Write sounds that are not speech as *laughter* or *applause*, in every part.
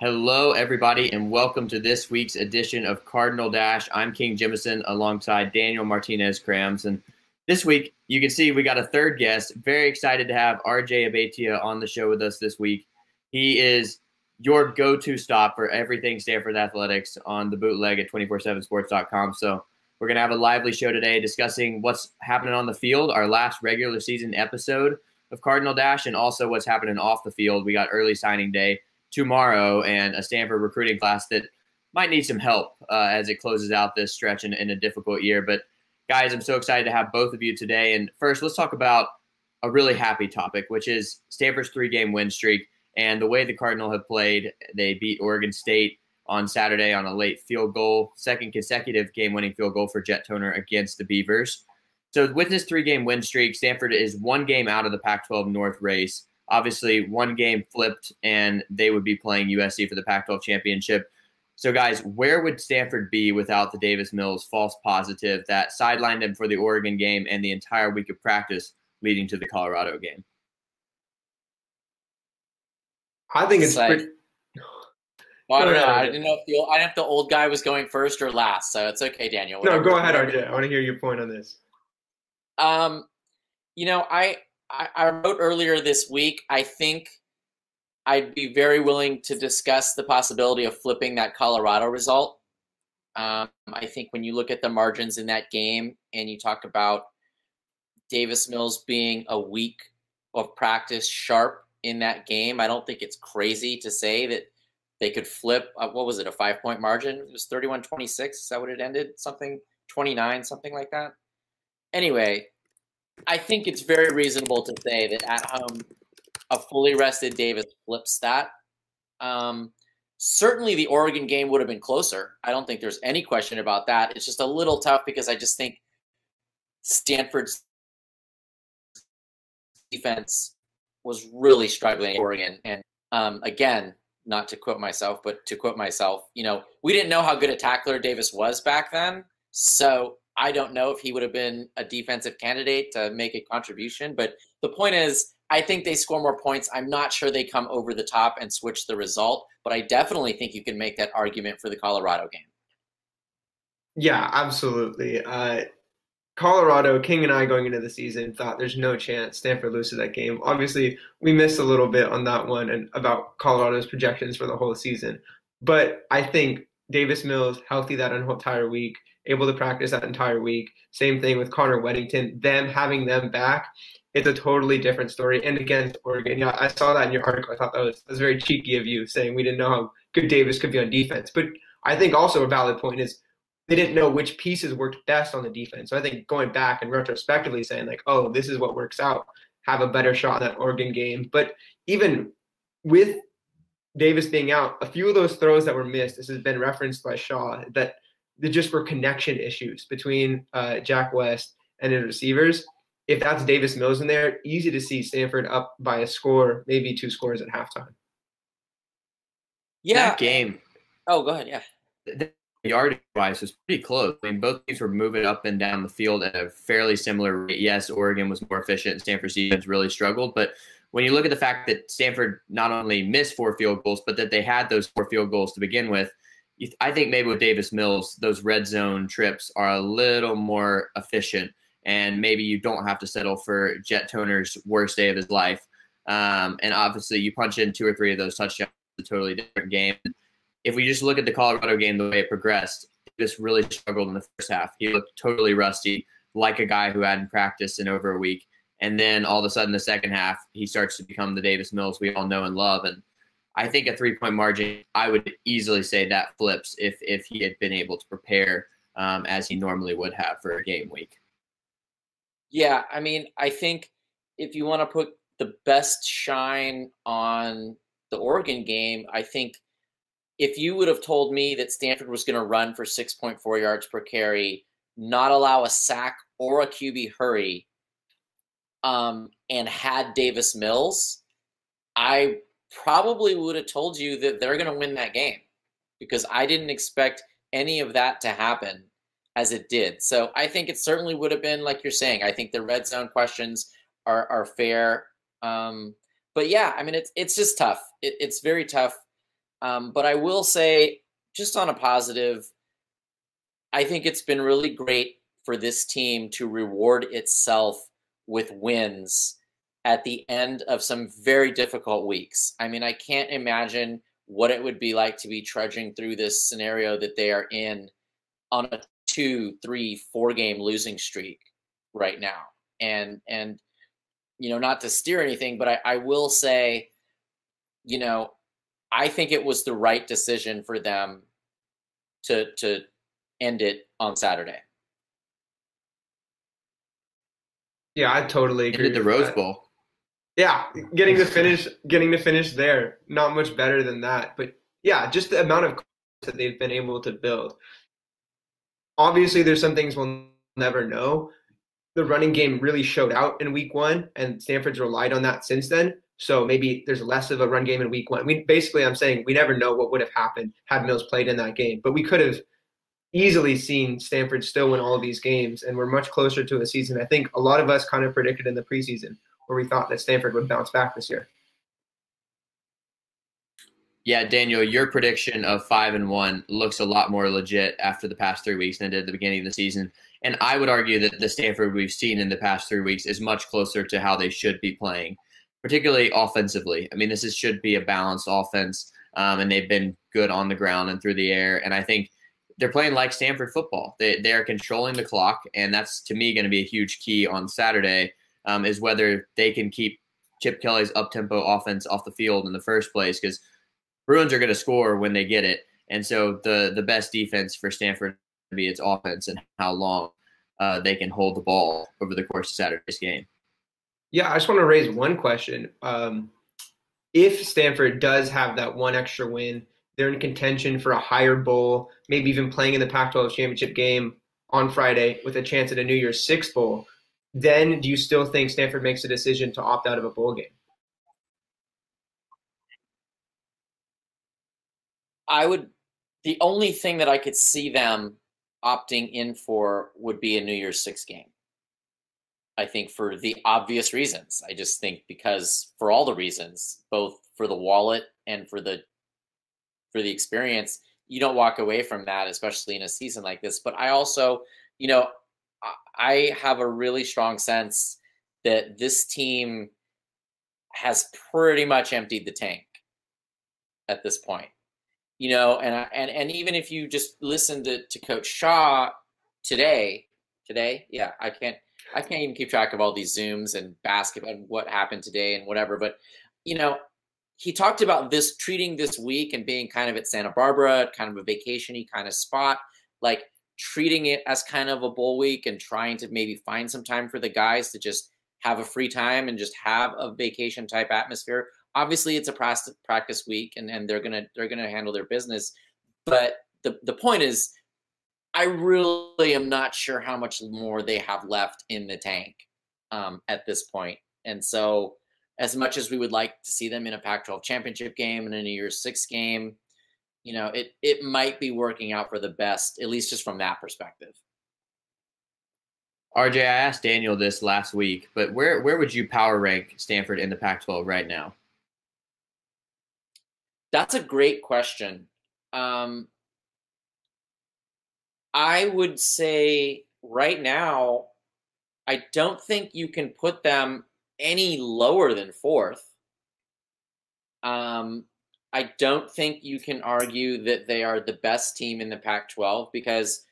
Hello, everybody, and welcome to this week's edition of Cardinal Dash. I'm King Jimison alongside Daniel Martinez Crams. And this week, you can see we got a third guest. Very excited to have RJ Abeytia on the show with us this week. He is your go to stop for everything Stanford athletics on the bootleg at 247sports.com. So, we're going to have a lively show today discussing what's happening on the field, our last regular season episode of Cardinal Dash, and also what's happening off the field. We got early signing day tomorrow and a Stanford recruiting class that might need some help uh, as it closes out this stretch in, in a difficult year. But guys, I'm so excited to have both of you today. And first, let's talk about a really happy topic, which is Stanford's three game win streak and the way the Cardinal have played. They beat Oregon State on Saturday on a late field goal, second consecutive game winning field goal for Jet Toner against the Beavers. So, with this three game win streak, Stanford is one game out of the Pac 12 North race. Obviously, one game flipped, and they would be playing USC for the Pac 12 championship. So, guys, where would Stanford be without the Davis Mills false positive that sidelined them for the Oregon game and the entire week of practice leading to the Colorado game? I think it's like, pretty. Well, I don't know. I RJ. didn't know if the old, I didn't know if the old guy was going first or last, so it's okay, Daniel. No, go ahead. RJ. I want to hear your point on this. Um, you know, I, I I wrote earlier this week. I think I'd be very willing to discuss the possibility of flipping that Colorado result. Um, I think when you look at the margins in that game and you talk about Davis Mills being a week of practice sharp in that game, I don't think it's crazy to say that they could flip. Uh, what was it? A five point margin? It was 31 26. Is that what it ended? Something 29, something like that. Anyway, I think it's very reasonable to say that at home, a fully rested Davis flips that. Um, certainly, the Oregon game would have been closer. I don't think there's any question about that. It's just a little tough because I just think Stanford's defense was really struggling in Oregon. And um, again, not to quote myself, but to quote myself, you know, we didn't know how good a tackler Davis was back then. So I don't know if he would have been a defensive candidate to make a contribution. But the point is, I think they score more points. I'm not sure they come over the top and switch the result, but I definitely think you can make that argument for the Colorado game. Yeah, absolutely. Uh, Colorado, King and I going into the season thought there's no chance Stanford loses that game. Obviously, we missed a little bit on that one and about Colorado's projections for the whole season. But I think Davis Mills healthy that entire week, able to practice that entire week. Same thing with Connor Wedington. Them having them back, it's a totally different story. And against Oregon, yeah, I saw that in your article. I thought that was, that was very cheeky of you saying we didn't know how good Davis could be on defense. But I think also a valid point is they didn't know which pieces worked best on the defense. So I think going back and retrospectively saying like, oh, this is what works out, have a better shot in that Oregon game. But even with Davis being out, a few of those throws that were missed, this has been referenced by Shaw, that there just for connection issues between uh, Jack West and his receivers. If that's Davis Mills in there, easy to see Stanford up by a score, maybe two scores at halftime. Yeah. That game, Oh, go ahead. Yeah. the yardage wise was pretty close. I mean, both teams were moving up and down the field at a fairly similar rate. Yes, Oregon was more efficient, and Stanford's defense really struggled. But when you look at the fact that Stanford not only missed four field goals, but that they had those four field goals to begin with, you- I think maybe with Davis Mills, those red zone trips are a little more efficient, and maybe you don't have to settle for Jet Toner's worst day of his life. Um, and obviously, you punch in two or three of those touchdowns, a totally different game. If we just look at the Colorado game, the way it progressed, Davis really struggled in the first half. He looked totally rusty, like a guy who hadn't practiced in over a week. And then all of a sudden, the second half, he starts to become the Davis Mills we all know and love. And I think a three point margin, I would easily say that flips if if he had been able to prepare um, as he normally would have for a game week. Yeah, I mean, I think if you want to put the best shine on the Oregon game, I think if you would have told me that Stanford was going to run for 6.4 yards per carry, not allow a sack or a QB hurry, um, and had Davis Mills, I probably would have told you that they're going to win that game because I didn't expect any of that to happen as it did. So I think it certainly would have been like you're saying. I think the red zone questions are are fair. Um, but yeah, I mean it's it's just tough. It, it's very tough. Um, but I will say, just on a positive, I think it's been really great for this team to reward itself with wins at the end of some very difficult weeks. I mean, I can't imagine what it would be like to be trudging through this scenario that they are in on a two, three, four game losing streak right now. And and you know, not to steer anything, but I, I will say, you know, I think it was the right decision for them to to end it on Saturday. Yeah, I totally agree. Ended the Rose Bowl. Yeah, getting to finish, getting to finish there, not much better than that. But yeah, just the amount of that they've been able to build. Obviously, there's some things we'll never know. The running game really showed out in Week One, and Stanford's relied on that since then. So maybe there's less of a run game in Week One. We basically, I'm saying we never know what would have happened had Mills played in that game, but we could have easily seen Stanford still win all of these games, and we're much closer to a season. I think a lot of us kind of predicted in the preseason where we thought that Stanford would bounce back this year. Yeah, Daniel, your prediction of five and one looks a lot more legit after the past three weeks than it did at the beginning of the season. And I would argue that the Stanford we've seen in the past three weeks is much closer to how they should be playing, particularly offensively. I mean, this is, should be a balanced offense, um, and they've been good on the ground and through the air. And I think they're playing like Stanford football. They, they are controlling the clock, and that's to me going to be a huge key on Saturday um, is whether they can keep Chip Kelly's up tempo offense off the field in the first place because Bruins are going to score when they get it, and so the the best defense for Stanford be its offense and how long uh, they can hold the ball over the course of Saturday's game. Yeah, I just want to raise one question. Um, if Stanford does have that one extra win, they're in contention for a higher bowl, maybe even playing in the Pac-12 championship game on Friday with a chance at a New Year's Six bowl then do you still think Stanford makes a decision to opt out of a bowl game? I would. The only thing that I could see them opting in for would be a New Year's Six game. I think for the obvious reasons. I just think because for all the reasons, both for the wallet and for the for the experience, you don't walk away from that, especially in a season like this. But I also, you know, I have a really strong sense that this team has pretty much emptied the tank at this point. You know, and and and even if you just listen to, to Coach Shaw today, today, yeah, I can't I can't even keep track of all these zooms and basketball and what happened today and whatever. But you know, he talked about this treating this week and being kind of at Santa Barbara, kind of a vacationy kind of spot. Like treating it as kind of a bowl week and trying to maybe find some time for the guys to just have a free time and just have a vacation type atmosphere. Obviously, it's a practice week, and, and they're gonna they're gonna handle their business. But the the point is, I really am not sure how much more they have left in the tank um, at this point. And so, as much as we would like to see them in a Pac-12 championship game and in a Year Six game, you know, it it might be working out for the best, at least just from that perspective. RJ, I asked Daniel this last week, but where where would you power rank Stanford in the Pac-12 right now? That's a great question. Um, I would say right now, I don't think you can put them any lower than fourth. Um, I don't think you can argue that they are the best team in the Pac 12 because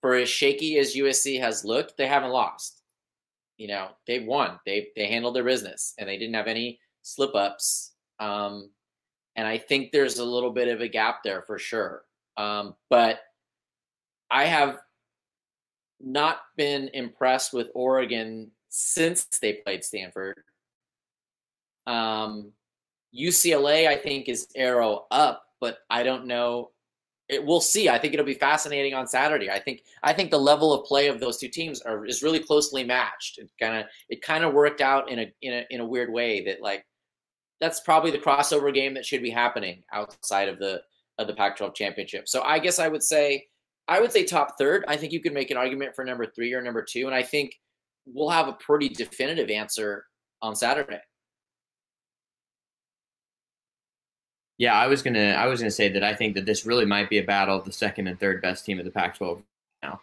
for as shaky as USC has looked, they haven't lost. You know, they won. They they handled their business and they didn't have any slip ups. Um, and I think there's a little bit of a gap there for sure. Um, but I have not been impressed with Oregon since they played Stanford. Um, UCLA, I think, is arrow up, but I don't know. It, we'll see. I think it'll be fascinating on Saturday. I think I think the level of play of those two teams are is really closely matched. It kind of it kind of worked out in a in a in a weird way that like that's probably the crossover game that should be happening outside of the of the Pac-12 championship. So I guess I would say I would say top third. I think you could make an argument for number three or number two, and I think we'll have a pretty definitive answer on Saturday. Yeah, I was gonna I was gonna say that I think that this really might be a battle of the second and third best team of the Pac-12 now,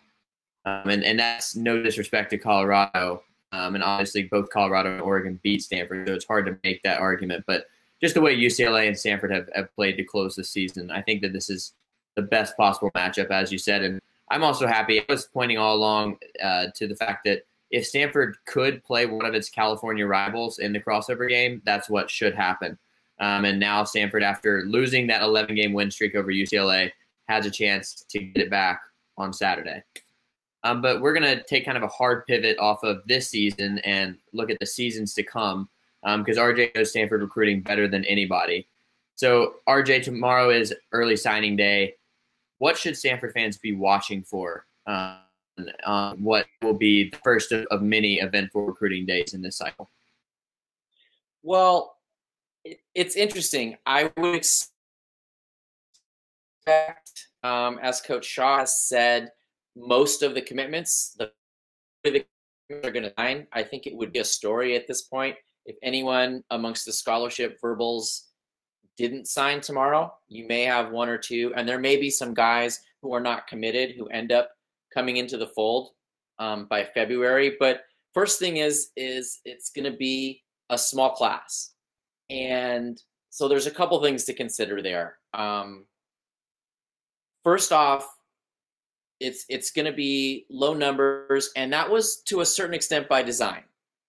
um, and and that's no disrespect to Colorado, um, and obviously both Colorado and Oregon beat Stanford, so it's hard to make that argument. But just the way UCLA and Stanford have, have played to close the season, I think that this is the best possible matchup, as you said. And I'm also happy. I was pointing all along uh, to the fact that if Stanford could play one of its California rivals in the crossover game, that's what should happen. Um, and now Stanford, after losing that 11 game win streak over UCLA, has a chance to get it back on Saturday. Um, but we're going to take kind of a hard pivot off of this season and look at the seasons to come because um, RJ knows Stanford recruiting better than anybody. So, RJ, tomorrow is early signing day. What should Stanford fans be watching for? Um, um, what will be the first of, of many eventful recruiting days in this cycle? Well, it's interesting. I would expect, um, as Coach Shaw has said, most of the commitments the are going to sign. I think it would be a story at this point if anyone amongst the scholarship verbals didn't sign tomorrow, you may have one or two, and there may be some guys who are not committed who end up coming into the fold um, by February. But first thing is, is it's going to be a small class, and so there's a couple things to consider there. Um, first off, it's it's going to be low numbers, and that was to a certain extent by design.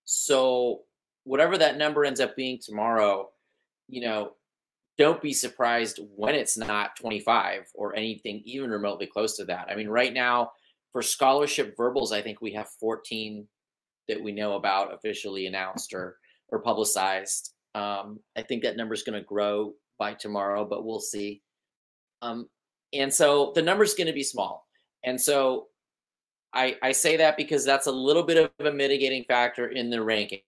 So whatever that number ends up being tomorrow, you know, don't be surprised when it's not 25 or anything even remotely close to that. I mean, right now for scholarship verbals, I think we have 14 that we know about officially announced or or publicized. Um, I think that number is going to grow by tomorrow, but we'll see. Um, and so the number is going to be small. And so I, I say that because that's a little bit of a mitigating factor in the ranking.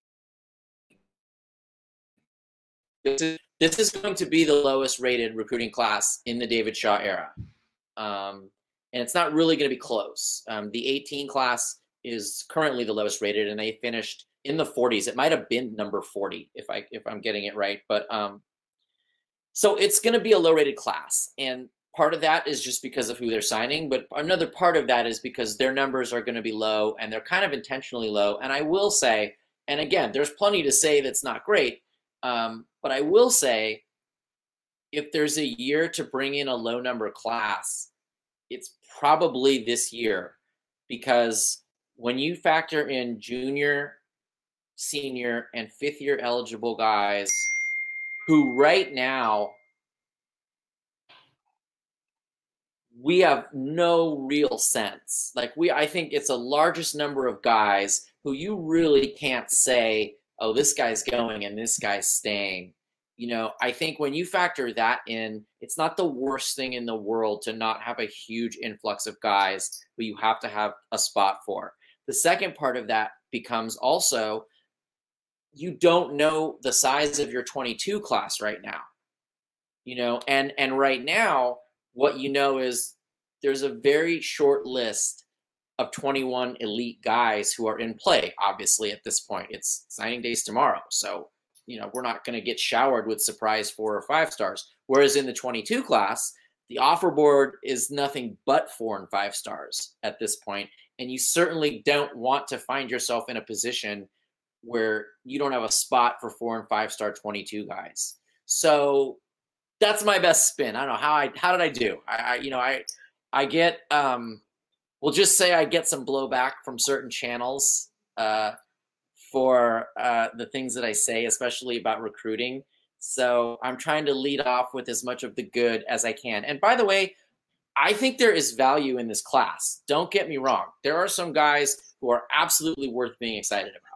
This is, this is going to be the lowest rated recruiting class in the David Shaw era. Um, and it's not really going to be close. Um, the 18 class is currently the lowest rated, and they finished in the 40s. It might have been number 40 if I if I'm getting it right, but um, so it's going to be a low rated class, and part of that is just because of who they're signing, but another part of that is because their numbers are going to be low, and they're kind of intentionally low. And I will say, and again, there's plenty to say that's not great, um, but I will say, if there's a year to bring in a low number class, it's probably this year because when you factor in junior, senior, and fifth year eligible guys who right now we have no real sense. Like we I think it's a largest number of guys who you really can't say oh, this guy's going and this guy's staying. You know, I think when you factor that in, it's not the worst thing in the world to not have a huge influx of guys who you have to have a spot for. The second part of that becomes also you don't know the size of your 22 class right now. You know, and and right now what you know is there's a very short list of 21 elite guys who are in play. Obviously, at this point, it's signing days tomorrow. So, you know, we're not going to get showered with surprise four or five stars. Whereas in the 22 class, the offer board is nothing but four and five stars at this point, And you certainly don't want to find yourself in a position where you don't have a spot for four and five star 22 guys. So that's my best spin. I don't know how I, how did I do? I, I you know, I, I get, um, we'll just say I get some blowback from certain channels uh, for uh, the things that I say, especially about recruiting. So I'm trying to lead off with as much of the good as I can. And by the way, I think there is value in this class. Don't get me wrong. There are some guys who are absolutely worth being excited about.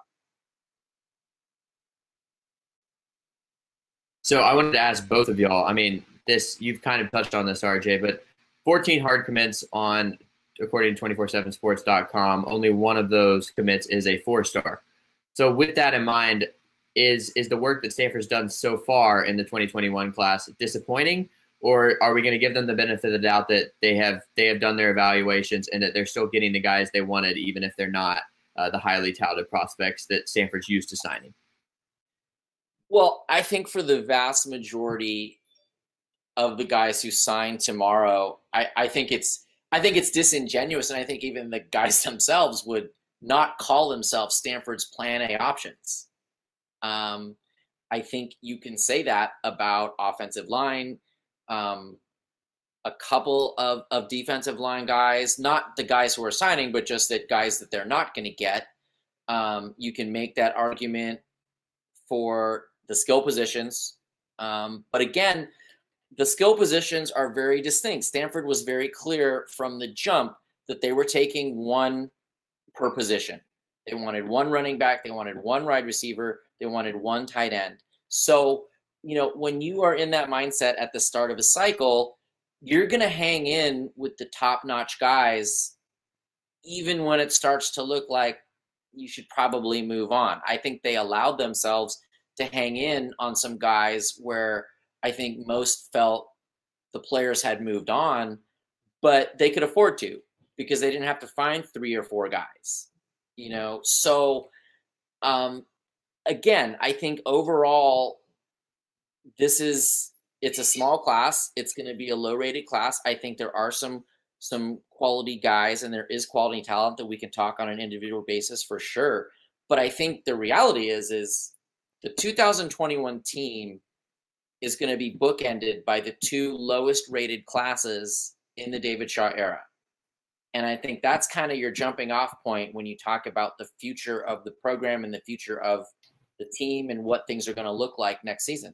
So I wanted to ask both of y'all. I mean, this you've kind of touched on this, RJ, but 14 hard commits on according to 247sports.com, only one of those commits is a four star. So with that in mind, is is the work that Stanford's done so far in the 2021 class disappointing, or are we going to give them the benefit of the doubt that they have they have done their evaluations and that they're still getting the guys they wanted, even if they're not uh, the highly touted prospects that Stanford's used to signing? Well, I think for the vast majority of the guys who sign tomorrow, I, I think it's I think it's disingenuous, and I think even the guys *laughs* themselves would not call themselves Stanford's Plan A options. Um, I think you can say that about offensive line, um, a couple of, of defensive line guys, not the guys who are signing, but just that guys that they're not going to get. Um, you can make that argument for the skill positions. Um, but again, the skill positions are very distinct. Stanford was very clear from the jump that they were taking one per position. They wanted one running back, they wanted one wide receiver, they wanted one tight end. So, you know, when you are in that mindset at the start of a cycle, you're going to hang in with the top notch guys, even when it starts to look like you should probably move on. I think they allowed themselves to hang in on some guys where I think most felt the players had moved on, but they could afford to because they didn't have to find three or four guys, you know. So, um, again, I think overall, this is it's a small class. It's going to be a low rated class. I think there are some some quality guys and there is quality talent that we can talk on an individual basis for sure. But I think the reality is is the 2021 team is going to be bookended by the two lowest rated classes in the David Shaw era. And I think that's kind of your jumping off point when you talk about the future of the program and the future of the team and what things are going to look like next season.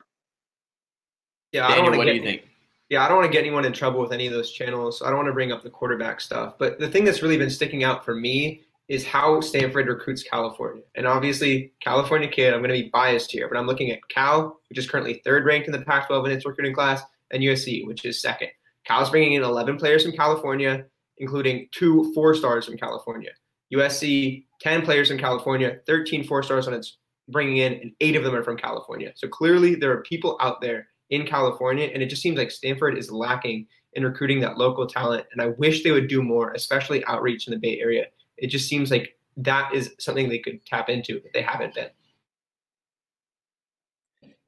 Yeah, Daniel, what get, do you think? Yeah, I don't want to get anyone in trouble with any of those channels. I don't want to bring up the quarterback stuff. But the thing that's really been sticking out for me is how Stanford recruits California. And obviously, California kid, I'm going to be biased here, but I'm looking at Cal, which is currently third ranked in the Pac 12 in its recruiting class, and USC, which is second. Cal's bringing in 11 players from California, including two four stars from California. USC, 10 players from California, 13 four stars on its bringing in, and eight of them are from California. So clearly, there are people out there in California, and it just seems like Stanford is lacking in recruiting that local talent. And I wish they would do more, especially outreach in the Bay Area it just seems like that is something they could tap into, but they haven't been.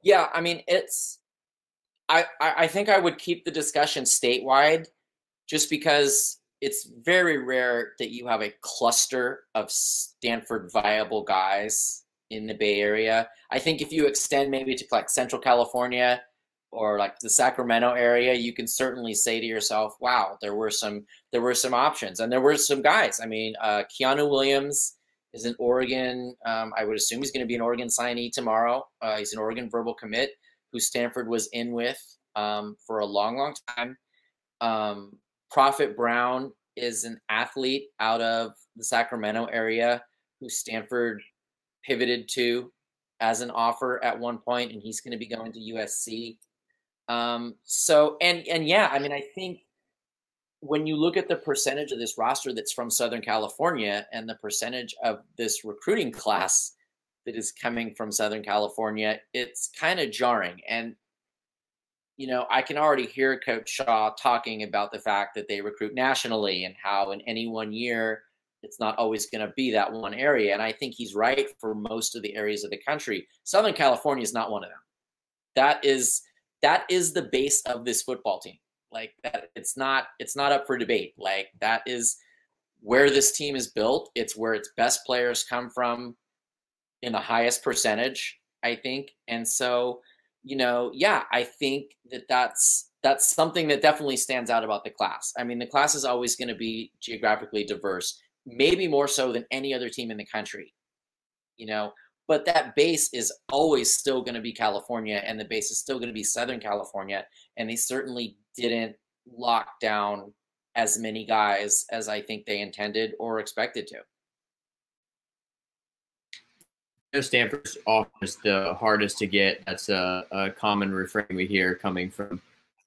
Yeah, I mean, it's. I, I think I would keep the discussion statewide just because it's very rare that you have a cluster of Stanford viable guys in the Bay Area. I think if you extend maybe to like Central California, or like the Sacramento area, you can certainly say to yourself, "Wow, there were some there were some options, and there were some guys." I mean, uh, Keanu Williams is an Oregon. Um, I would assume he's going to be an Oregon signee tomorrow. Uh, he's an Oregon verbal commit who Stanford was in with um, for a long, long time. Um, Prophet Brown is an athlete out of the Sacramento area who Stanford pivoted to as an offer at one point, and he's going to be going to USC. Um, so and and yeah, I mean, I think when you look at the percentage of this roster that's from Southern California and the percentage of this recruiting class that is coming from Southern California, it's kind of jarring. And you know, I can already hear Coach Shaw talking about the fact that they recruit nationally and how in any one year it's not always going to be that one area. And I think he's right for most of the areas of the country. Southern California is not one of them. That is that is the base of this football team. Like that, it's not it's not up for debate. Like that is where this team is built. It's where its best players come from in the highest percentage, I think. And so, you know, yeah, I think that that's that's something that definitely stands out about the class. I mean, the class is always going to be geographically diverse, maybe more so than any other team in the country. You know, but that base is always still going to be California, and the base is still going to be Southern California. And they certainly didn't lock down as many guys as I think they intended or expected to. Stanford's offers the hardest to get. That's a, a, common refrain we hear coming from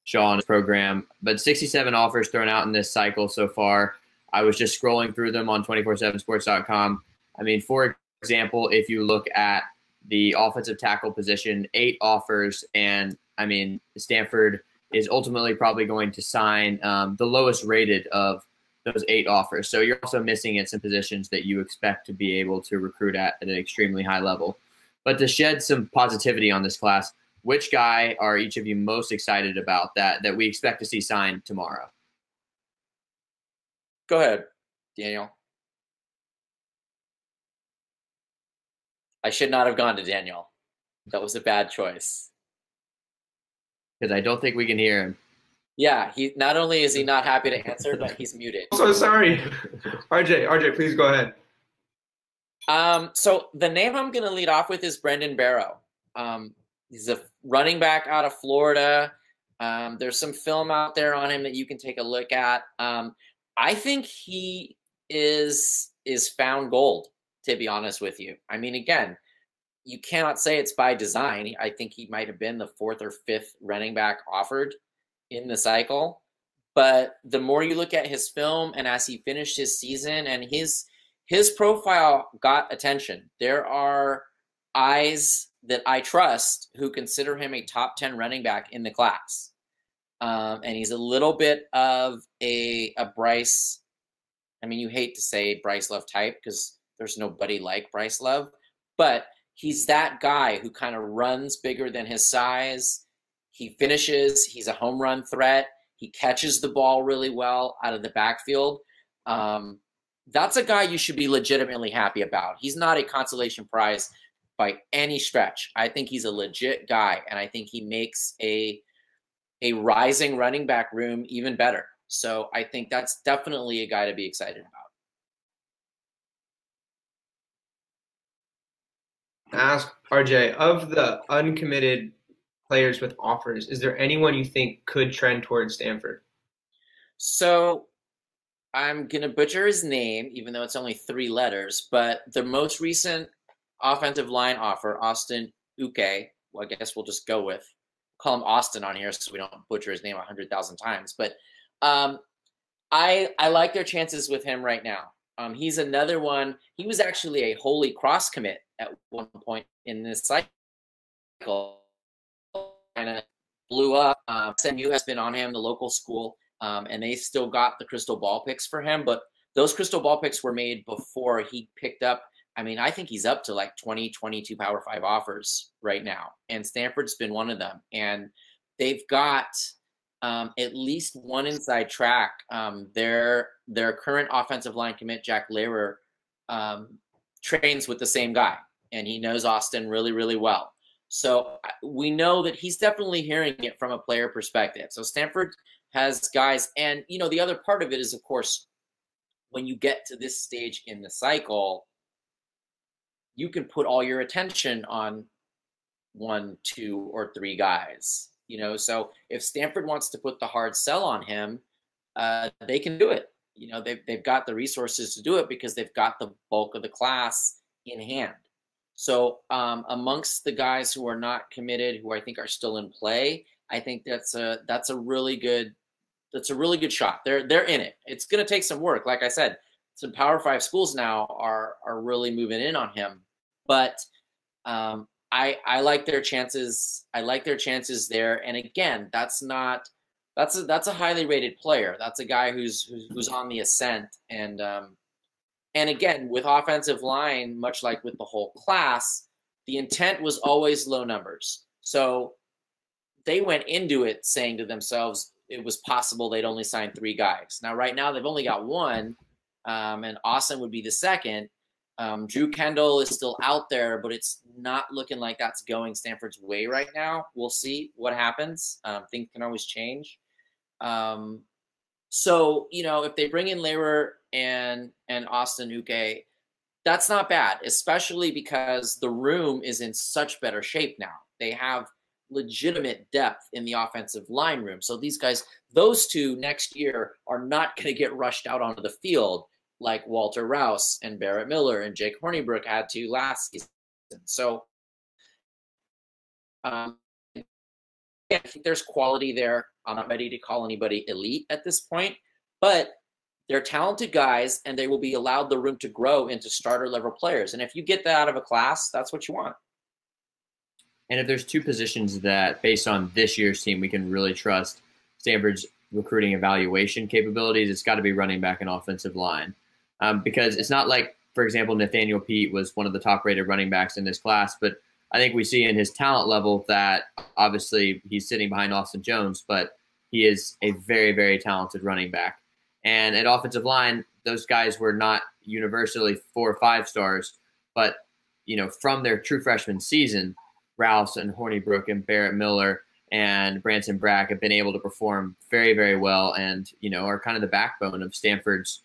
Sean's program. But 67 offers thrown out in this cycle so far. I was just scrolling through them on 247sports.com. I mean, for example, if you look at the offensive tackle position, eight offers, and I mean, Stanford is ultimately probably going to sign um, the lowest rated of those eight offers. So you're also missing at some positions that you expect to be able to recruit at at an extremely high level. But to shed some positivity on this class, which guy are each of you most excited about that that we expect to see signed tomorrow? Go ahead, Daniel. I should not have gone to Daniel. That was a bad choice. Because I don't think we can hear him. Yeah, he not only is he not happy to answer, but *laughs* he's muted. So sorry. RJ, RJ, please go ahead. Um, so the name I'm going to lead off with is Brendan Barrow. Um, he's a running back out of Florida. Um, there's some film out there on him that you can take a look at. Um, I think he is is found gold. To be honest with you, I mean, again, you cannot say it's by design. I think he might have been the fourth or fifth running back offered in the cycle. But the more you look at his film and as he finished his season and his his profile got attention. There are eyes that I trust who consider him a top 10 running back in the class. Um, and he's a little bit of a, a Bryce. I mean, you hate to say Bryce Love type because there's nobody like Bryce Love, but he's that guy who kind of runs bigger than his size. He finishes, he's a home run threat. He catches the ball really well out of the backfield. Um, that's a guy you should be legitimately happy about. He's not a consolation prize by any stretch. I think he's a legit guy, and I think he makes a a rising running back room even better. So I think that's definitely a guy to be excited about. Ask RJ of the uncommitted players with offers, is there anyone you think could trend towards Stanford? So I'm gonna butcher his name, even though it's only three letters. But the most recent offensive line offer, Austin Uke. Well, I guess we'll just go with call him Austin on here so we don't butcher his name a hundred thousand times. But um, I I like their chances with him right now. Um, he's another one. He was actually a holy cross commit at one point in this cycle. Kind of blew up. Uh, SMU has been on him, the local school um, and they still got the crystal ball picks for him. But those crystal ball picks were made before he picked up. I mean, I think he's up to like 20, 22 Power Five offers right now, and Stanford's been one of them. And they've got um, at least one inside track. Um, their their current offensive line commit Jack Leyrer um, trains with the same guy, and he knows Austin really, really well. So we know that he's definitely hearing it from a player perspective. So Stanford has guys. And, you know, the other part of it is, of course, when you get to this stage in the cycle, you can put all your attention on one, two, or three guys. You know, so if Stanford wants to put the hard sell on him, uh, they can do it. You know, they've, they've got the resources to do it because they've got the bulk of the class in hand. So, um, amongst the guys who are not committed, who I think are still in play, I think that's a that's a really good that's a really good shot. They're they're in it. It's going to take some work. Like I said, some Power Five schools now are are really moving in on him. But um, I I like their chances. I like their chances there. And again, that's not that's a that's a highly rated player. That's a guy who's who's, on the ascent. And um, and again, with offensive line, much like with the whole class, the intent was always low numbers. So they went into it saying to themselves, it was possible they'd only sign three guys. Now, right now, they've only got one, um, and Austin would be the second. Um, Drew Kendall is still out there, but it's not looking like that's going Stanford's way right now. We'll see what happens. Um, things can always change. Um, so, you know, if they bring in Leyrer and and Austin Uke, that's not bad, especially because the room is in such better shape now. They have legitimate depth in the offensive line room. So these guys, those two next year are not going to get rushed out onto the field like Walter Rouse and Barrett Miller and Jake Hornibrook had to last season. So um, I think there's quality there. I'm not ready to call anybody elite at this point, but they're talented guys and they will be allowed the room to grow into starter level players. And if you get that out of a class, that's what you want. And if there's two positions that, based on this year's team, we can really trust Stanford's recruiting evaluation capabilities, it's got to be running back and offensive line. Um, because it's not like, for example, Nathaniel Peat was one of the top rated running backs in this class, but I think we see in his talent level that obviously he's sitting behind Austin Jones, but he is a very, very talented running back. And at offensive line, those guys were not universally four or five stars, but you know, from their true freshman season, Rouse and Hornibrook and Barrett Miller and Branson Bragg have been able to perform very, very well and, you know, are kind of the backbone of Stanford's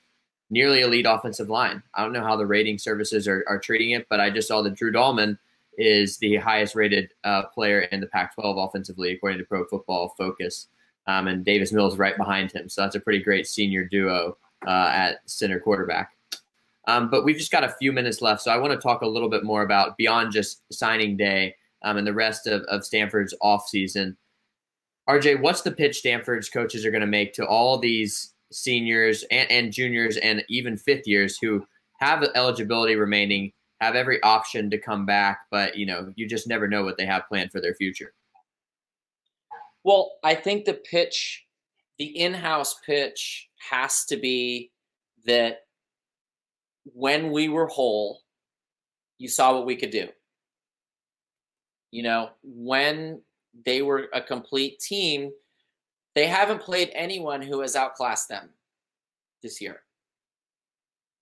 nearly elite offensive line. I don't know how the rating services are, are treating it, but I just saw that Drew Dalman is the highest rated uh, player in the Pac 12 offensively, according to Pro Football Focus. Um, and Davis Mills right behind him. So that's a pretty great senior duo uh, at center quarterback. Um, but we've just got a few minutes left. So I want to talk a little bit more about beyond just signing day um, and the rest of, of Stanford's offseason. RJ, what's the pitch Stanford's coaches are going to make to all these seniors and, and juniors and even fifth years who have eligibility remaining, have every option to come back, but you know, you just never know what they have planned for their future. Well, I think the pitch, the in-house pitch has to be that when we were whole, you saw what we could do. You know, when they were a complete team, they haven't played anyone who has outclassed them this year.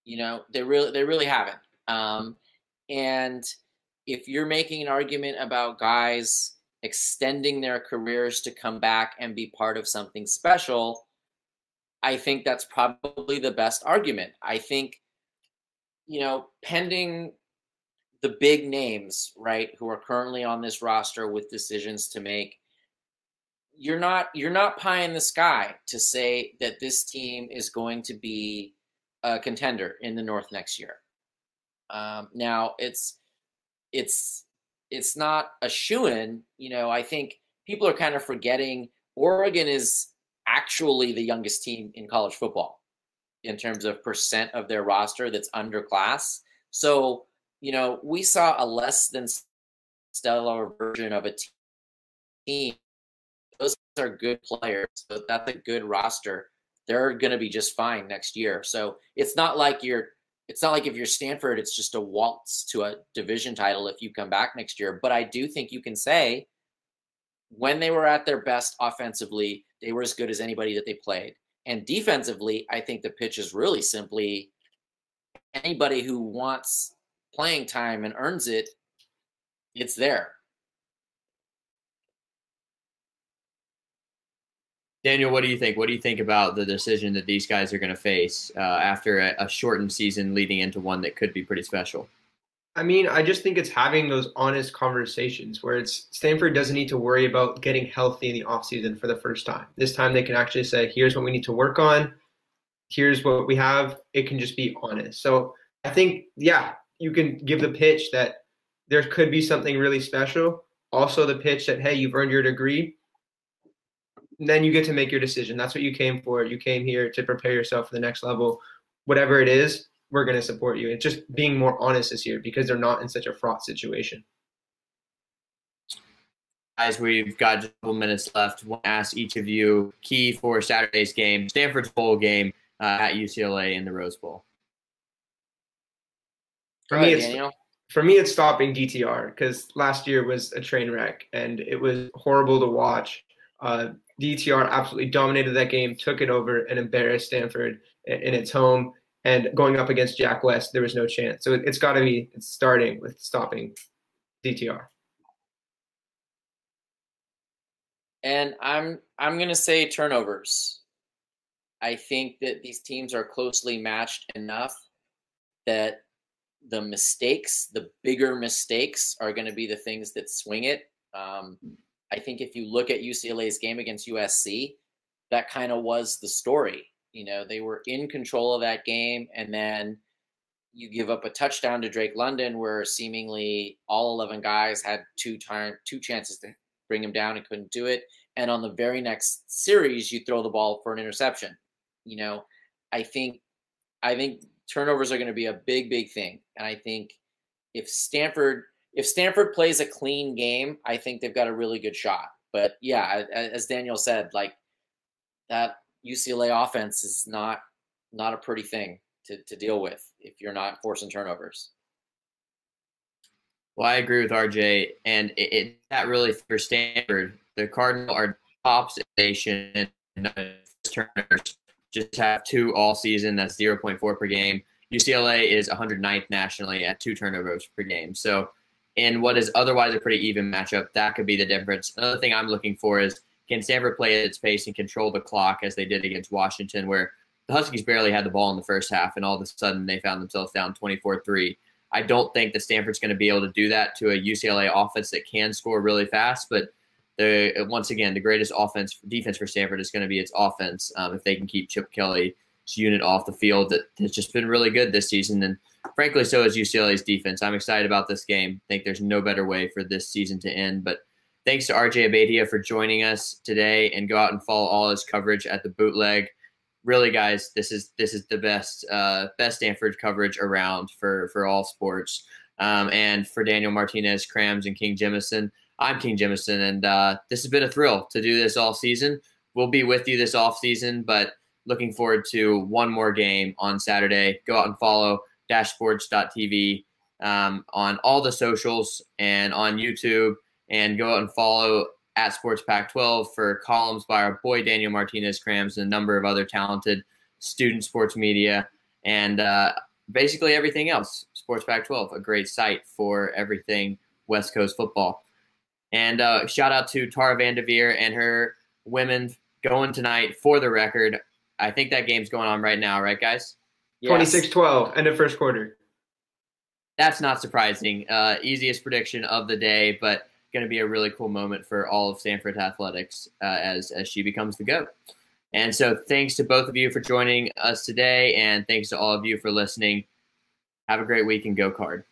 You know, they really they really haven't. Um, and if you're making an argument about guys extending their careers to come back and be part of something special, I think that's probably the best argument. I think, you know, pending the big names, right, who are currently on this roster with decisions to make, you're not you're not pie in the sky to say that this team is going to be a contender in the North next year. Um, now it's it's it's not a shoe in. You know, I think people are kind of forgetting Oregon is actually the youngest team in college football in terms of percent of their roster that's underclass. So you know, we saw a less than stellar version of a team. Those are good players. So that's a good roster. They're going to be just fine next year. So it's not like you're. It's not like if you're Stanford, it's just a waltz to a division title if you come back next year. But I do think you can say when they were at their best offensively, they were as good as anybody that they played. And defensively, I think the pitch is really simply anybody who wants playing time and earns it, it's there. Daniel, what do you think? What do you think about the decision that these guys are going to face uh, after a, a shortened season leading into one that could be pretty special? I mean, I just think it's having those honest conversations where it's Stanford doesn't need to worry about getting healthy in the offseason for the first time. This time they can actually say, here's what we need to work on. Here's what we have. It can just be honest. So I think, yeah, you can give the pitch that there could be something really special. Also, the pitch that hey, you've earned your degree. And then you get to make your decision. That's what you came for. You came here to prepare yourself for the next level. Whatever it is, we're going to support you. It's just being more honest this year because they're not in such a fraught situation. Guys, we've got just a couple minutes left. I want to ask each of you key for Saturday's game, Stanford's bowl game uh, at UCLA in the Rose Bowl. For me, it's for me, it's stopping DTR because last year was a train wreck and it was horrible to watch. Uh, DTR absolutely dominated that game, took it over, and embarrassed Stanford in, its home. And going up against Jack West, there was no chance. So it, has got to be starting with stopping DTR. And I'm I'm gonna say turnovers. I think that these teams are closely matched enough that the mistakes, the bigger mistakes, are going to be the things that swing it. Um, I think if you look at UCLA's game against USC, that kind of was the story. You know, they were in control of that game, and then you give up a touchdown to Drake London, where seemingly all eleven guys had two time two chances to bring him down and couldn't do it. And on the very next series, you throw the ball for an interception. You know, I think I think turnovers are going to be a big, big thing. And I think if Stanford if Stanford plays a clean game, I think they've got a really good shot. But yeah, as Daniel said, like that UCLA offense is not not a pretty thing to, to deal with if you're not forcing turnovers. Well, I agree with RJ, and it, it that really for Stanford, the Cardinal are tops nation turners just have two all season. That's 0.4 per game. UCLA is 109th nationally at two turnovers per game. So, in what is otherwise a pretty even matchup, that could be the difference. Another thing I'm looking for is can Stanford play at its pace and control the clock as they did against Washington, where the Huskies barely had the ball in the first half, and all of a sudden they found themselves down 24 3. I don't think that Stanford's going to be able to do that to a UCLA offense that can score really fast. But the once again, the greatest offense defense for Stanford is going to be its offense. Um, if they can keep Chip Kelly's unit off the field, that has just been really good this season, and frankly, so is UCLA's defense. I'm excited about this game. I think there's no better way for this season to end. But thanks to RJ Abeytia for joining us today, and go out and follow all his coverage at the Bootleg really, guys, this is this is the best uh, best Stanford coverage around for for all sports. Um, and for Daniel Martinez, Krams, and King Jemison, I'm King Jemison, and uh, this has been a thrill to do this all season. We'll be with you this off season, but looking forward to one more game on Saturday. Go out and follow dashsports.tv um, on all the socials and on YouTube, and go out and follow at Sports Pac 12 for columns by our boy Daniel Martinez Crams and a number of other talented student sports media and uh, basically everything else. Sports Pac 12, a great site for everything West Coast football. And uh, shout out to Tara Vanderveer and her women going tonight for the record. I think that game's going on right now, right, guys? 26 12, end of first quarter. That's not surprising. Uh, easiest prediction of the day, but going to be a really cool moment for all of Stanford athletics uh, as as she becomes the goat. And so, thanks to both of you for joining us today, and thanks to all of you for listening. Have a great week and go card.